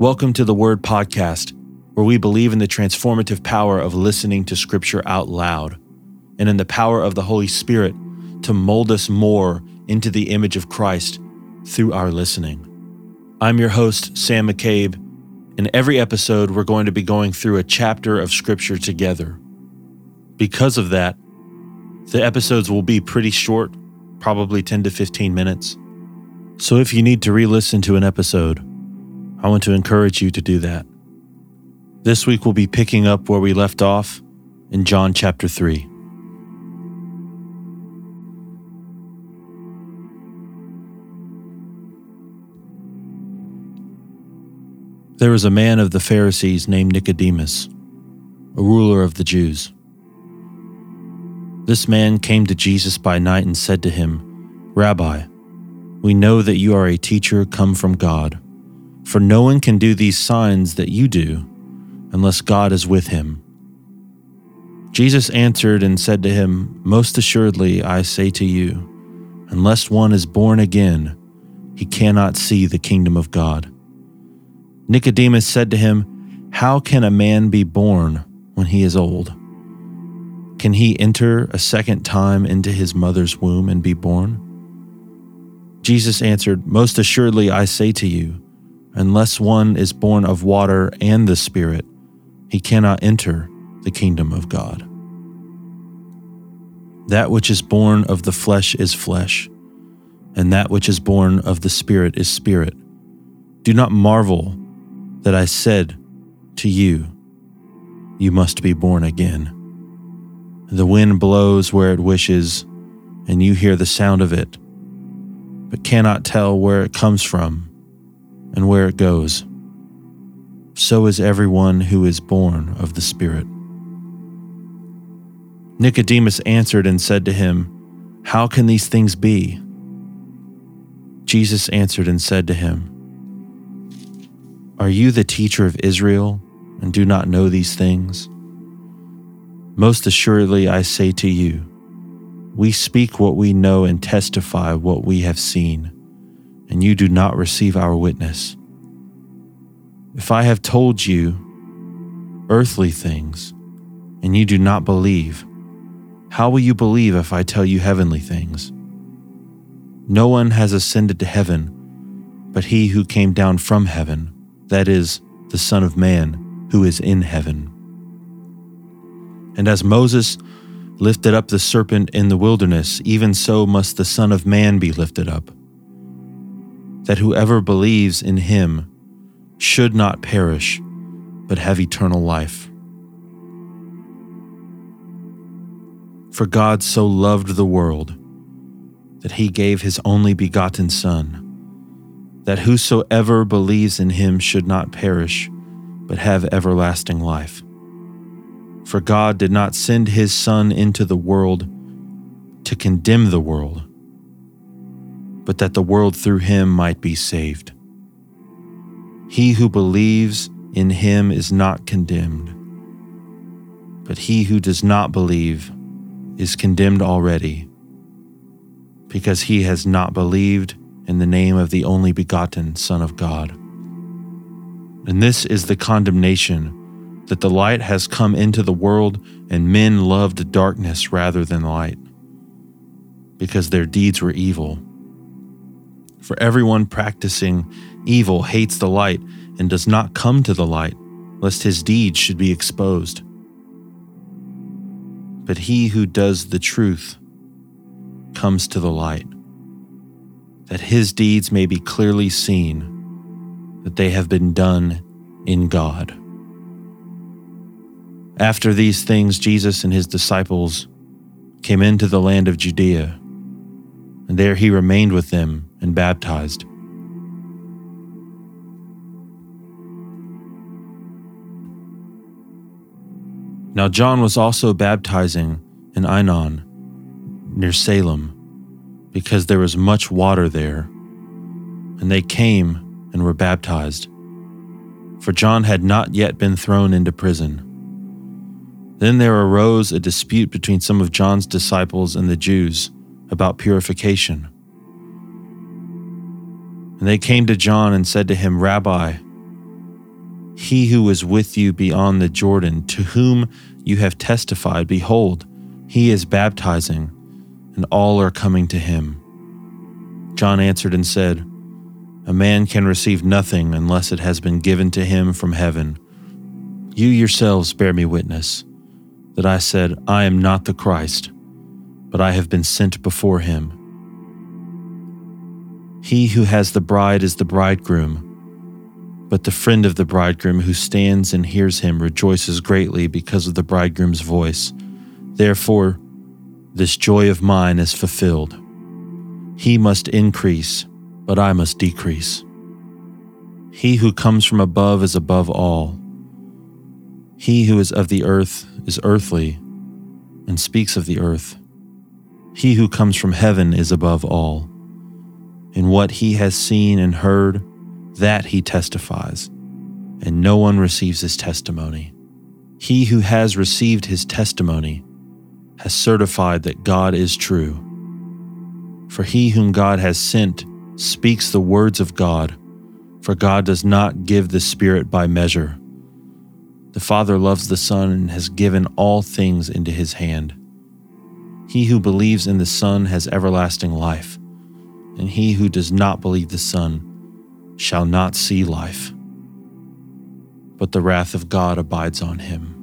Welcome to the Word Podcast, where we believe in the transformative power of listening to Scripture out loud and in the power of the Holy Spirit to mold us more into the image of Christ through our listening. I'm your host, Sam McCabe. In every episode, we're going to be going through a chapter of Scripture together. Because of that, the episodes will be pretty short, probably 10 to 15 minutes. So if you need to re listen to an episode, I want to encourage you to do that. This week we'll be picking up where we left off in John chapter 3. There was a man of the Pharisees named Nicodemus, a ruler of the Jews. This man came to Jesus by night and said to him, Rabbi, we know that you are a teacher come from God for no one can do these signs that you do unless God is with him. Jesus answered and said to him, Most assuredly, I say to you, unless one is born again, he cannot see the kingdom of God. Nicodemus said to him, How can a man be born when he is old? Can he enter a second time into his mother's womb and be born? Jesus answered, Most assuredly, I say to you, Unless one is born of water and the Spirit, he cannot enter the kingdom of God. That which is born of the flesh is flesh, and that which is born of the Spirit is spirit. Do not marvel that I said to you, You must be born again. The wind blows where it wishes, and you hear the sound of it, but cannot tell where it comes from and where it goes. So is everyone who is born of the Spirit. Nicodemus answered and said to him, How can these things be? Jesus answered and said to him, Are you the teacher of Israel and do not know these things? Most assuredly, I say to you, we speak what we know and testify what we have seen and you do not receive our witness. If I have told you earthly things, and you do not believe, how will you believe if I tell you heavenly things? No one has ascended to heaven but he who came down from heaven, that is, the Son of Man who is in heaven. And as Moses lifted up the serpent in the wilderness, even so must the Son of Man be lifted up that whoever believes in him should not perish, but have eternal life. For God so loved the world that he gave his only begotten Son, that whosoever believes in him should not perish, but have everlasting life. For God did not send his Son into the world to condemn the world but that the world through him might be saved. He who believes in him is not condemned, but he who does not believe is condemned already, because he has not believed in the name of the only begotten Son of God. And this is the condemnation that the light has come into the world, and men loved darkness rather than light, because their deeds were evil. For everyone practicing evil hates the light and does not come to the light, lest his deeds should be exposed. But he who does the truth comes to the light, that his deeds may be clearly seen, that they have been done in God. After these things, Jesus and his disciples came into the land of Judea, and there he remained with them and baptized. Now John was also baptizing in Aenon, near Salem, because there was much water there. And they came and were baptized, for John had not yet been thrown into prison. Then there arose a dispute between some of John's disciples and the Jews about purification. And they came to John and said to him, Rabbi, He who was with you beyond the Jordan, to whom you have testified, behold, he is baptizing, and all are coming to him. John answered and said, A man can receive nothing unless it has been given to him from heaven. You yourselves bear me witness that I said, I am not the Christ, but I have been sent before him. He who has the bride is the bridegroom. But the friend of the bridegroom who stands and hears him rejoices greatly because of the bridegroom's voice. Therefore, this joy of mine is fulfilled. He must increase, but I must decrease. He who comes from above is above all. He who is of the earth is earthly and speaks of the earth. He who comes from heaven is above all. In what he has seen and heard, that he testifies, and no one receives his testimony. He who has received his testimony has certified that God is true. For he whom God has sent speaks the words of God, for God does not give the Spirit by measure. The Father loves the Son and has given all things into his hand. He who believes in the Son has everlasting life, and he who does not believe the Son shall not see life, but the wrath of God abides on him.